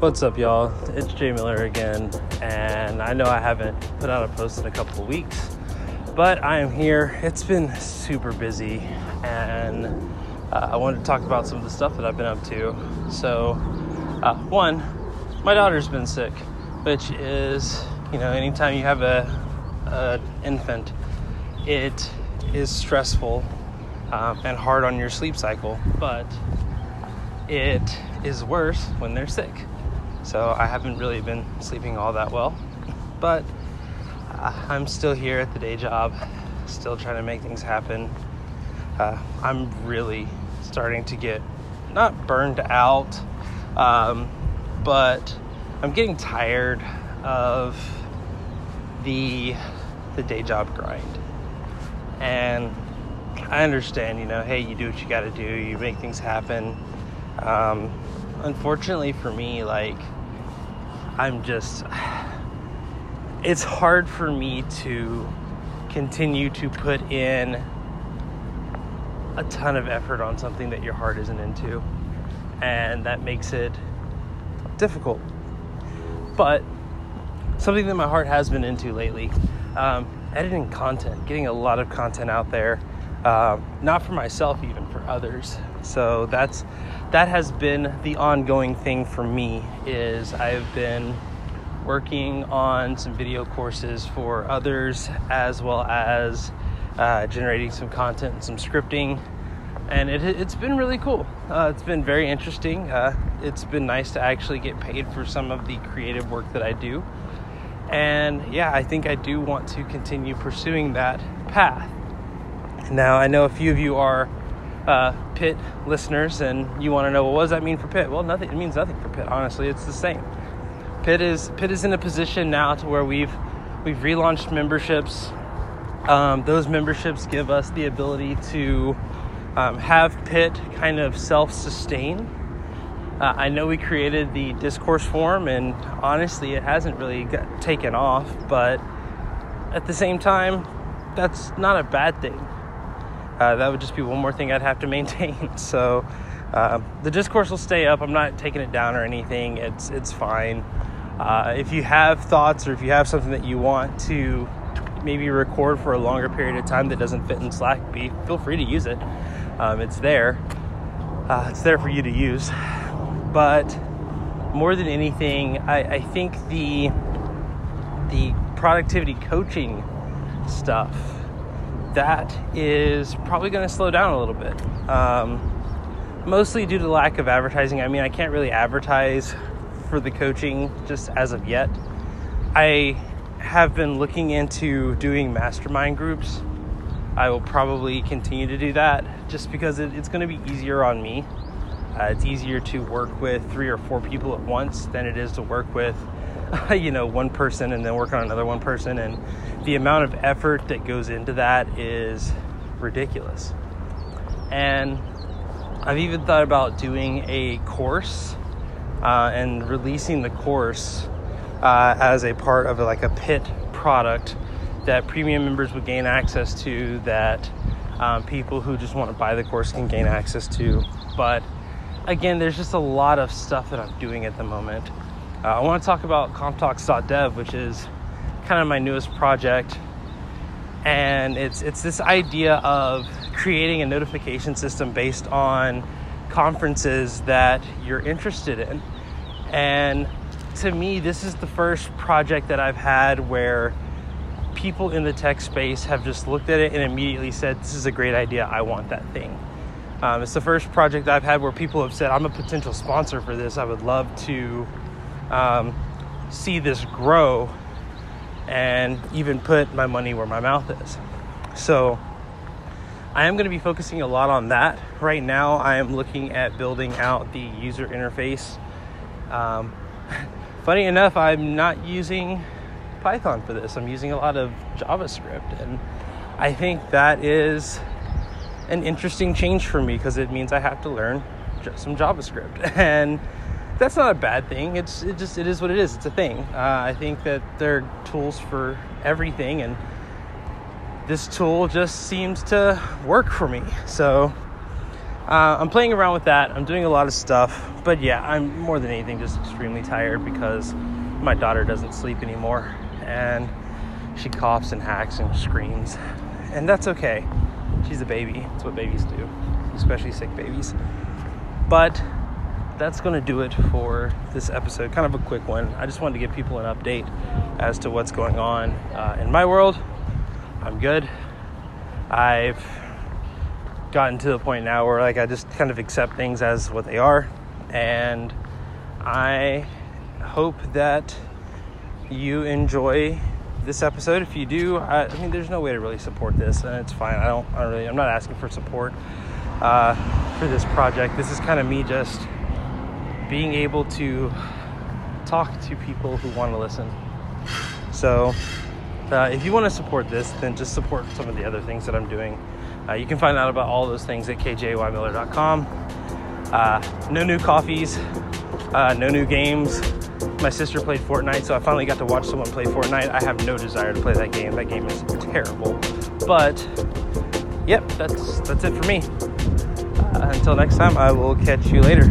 What's up, y'all? It's Jay Miller again, and I know I haven't put out a post in a couple of weeks, but I am here. It's been super busy, and uh, I wanted to talk about some of the stuff that I've been up to. So, uh, one, my daughter's been sick, which is, you know, anytime you have a, infant, it is stressful um, and hard on your sleep cycle, but it is worse when they're sick. So I haven't really been sleeping all that well, but I'm still here at the day job, still trying to make things happen. Uh, I'm really starting to get not burned out, um, but I'm getting tired of the the day job grind. And I understand, you know, hey, you do what you got to do, you make things happen. Um, unfortunately for me, like I'm just, it's hard for me to continue to put in a ton of effort on something that your heart isn't into. And that makes it difficult. But something that my heart has been into lately um, editing content, getting a lot of content out there. Um, not for myself, even for others. So that's that has been the ongoing thing for me is I've been working on some video courses for others as well as uh, generating some content and some scripting. And it, has been really cool. Uh, it's been very interesting. Uh, it's been nice to actually get paid for some of the creative work that i do. And yeah i think i do want to continue pursuing that path. Now i know a few of you are Pitt listeners, and you want to know, well, what does that mean for pit Well, nothing. It means nothing for pit Honestly, it's the same. pit is Pitt is in a position now to where we've we've relaunched memberships. Um, those memberships give us the ability to um, have pit kind of self-sustain. Uh, I know we created the discourse forum, and honestly, it hasn't really got taken off. But at the same time, that's not a bad thing uh, that would just be one more thing I'd have to maintain. So uh, the discourse will stay up. I'm not taking it down or anything. It's it's fine. Uh, if you have thoughts or if you have something that you want to maybe record for a longer period of time that doesn't fit in Slack, be feel free to use it. Um, it's there. Uh, it's there for you to use. But more than anything, I, I think the the productivity coaching stuff that is probably going to slow down a little bit. Um, mostly due to lack of advertising. I mean, I can't really advertise for the coaching just as of yet. I have been looking into doing mastermind groups. I will probably continue to do that just because it, it's going to be easier on me. Uh, it's easier to work with three or four people at once than it is to work with, you know, one person and then work on another one person. And the amount of effort that goes into that is ridiculous. And I've even thought about doing a course uh, and releasing the course uh, as a part of like a pit product that premium members would gain access to that um, people who just want to buy the course can gain access to but again there's just a lot of stuff that i'm doing at the moment uh, i want to talk about conftalks.dev which is kind of my newest project. And it's it's this idea of creating a notification system based on conferences that you're interested in. And to me this is the first project that I've had where people in the tech space have just looked at it and immediately said this is a great idea. I want that thing. Um, it's the first project I've had where people have said I'm a potential sponsor for this. I would love to um, see this grow and even put my money where my mouth is. So I am going to be focusing a lot on that. Right now, I am looking at building out the user interface. Um, funny enough, I'm not using Python for this, I'm using a lot of JavaScript. And I think that is an interesting change for me because it means I have to learn some JavaScript. And that's not a bad thing. It's it just it is what it is. It's a thing. Uh, I think that there are tools for everything, and this tool just seems to work for me. So uh, I'm playing around with that. I'm doing a lot of stuff, but yeah, I'm more than anything just extremely tired because my daughter doesn't sleep anymore, and she coughs and hacks and screams, and that's okay. She's a baby. That's what babies do, especially sick babies. But that's going to do it for this episode. Kind of a quick one. I just wanted to give people an update as to what's going on uh, in my world. I'm good. I've gotten to the point now where like I just kind of accept things as what they are and I hope that you enjoy this episode if you do I, I, mean there's no way to really support this and it's fine I don't, I don't really I'm not asking for support uh, for this project this is kind of me just being able to talk to people who want to listen so uh, if you want to support this then just support some of the other things that I'm doing uh, you can find out about all those things at kjaymiller.com. Uh, no new coffees, uh, no new games. My sister played Fortnite, so I finally got to watch someone play Fortnite. I have no desire to play that game. That game is terrible. But yep, that's that's it for me. Uh, until next time, I will catch you later.